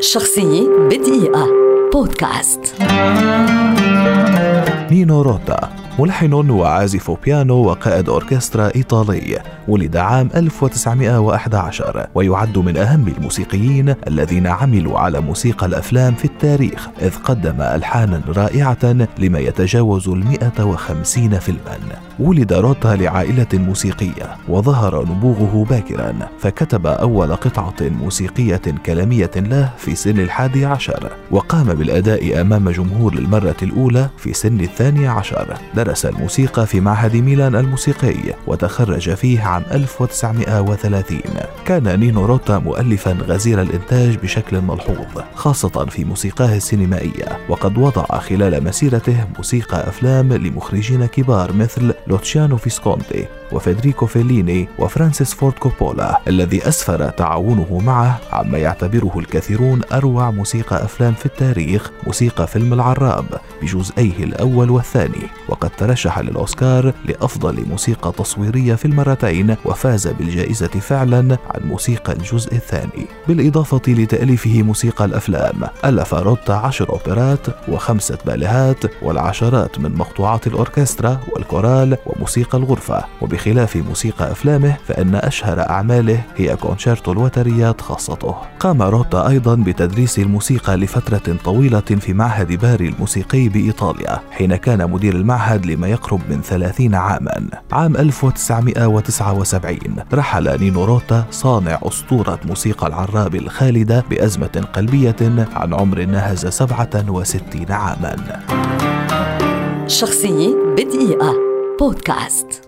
شخصية بدقيقة. بودكاست. نينو روتا. ملحن وعازف بيانو وقائد أوركسترا إيطالي ولد عام 1911 ويعد من أهم الموسيقيين الذين عملوا على موسيقى الأفلام في التاريخ إذ قدم ألحانا رائعة لما يتجاوز المئة وخمسين فيلما. ولد روتا لعائلة موسيقية وظهر نبوغه باكرا فكتب أول قطعة موسيقية كلامية له في سن الحادي عشر وقام بالأداء أمام جمهور للمرة الأولى في سن الثاني عشر. درس الموسيقى في معهد ميلان الموسيقي وتخرج فيه عام 1930 كان نينو روتا مؤلفا غزير الإنتاج بشكل ملحوظ خاصة في موسيقاه السينمائية وقد وضع خلال مسيرته موسيقى أفلام لمخرجين كبار مثل لوتشيانو فيسكونتي وفيدريكو فيليني وفرانسيس فورد كوبولا الذي أسفر تعاونه معه عما يعتبره الكثيرون أروع موسيقى أفلام في التاريخ موسيقى فيلم العراب بجزئيه الأول والثاني. وقد ترشح للأوسكار لأفضل موسيقى تصويرية في المرتين وفاز بالجائزة فعلا عن موسيقى الجزء الثاني. بالإضافة لتأليفه موسيقى الأفلام ألف روتا عشر أوبرات وخمسة باليهات والعشرات من مقطوعات الأوركسترا والكورال وموسيقى الغرفة. وبخلاف موسيقى أفلامه فإن أشهر أعماله هي كونشيرتو الوتريات خاصته. قام روتا أيضا بتدريس الموسيقى لفترة طويلة في معهد باري الموسيقي بإيطاليا حين كان مدير المعهد لما يقرب من 30 عاما. عام 1979 رحل نينو روتا صانع أسطورة موسيقى العراب الخالدة بأزمة قلبية عن عمر ناهز 67 عاما. شخصية بدقيقة. بودكاست.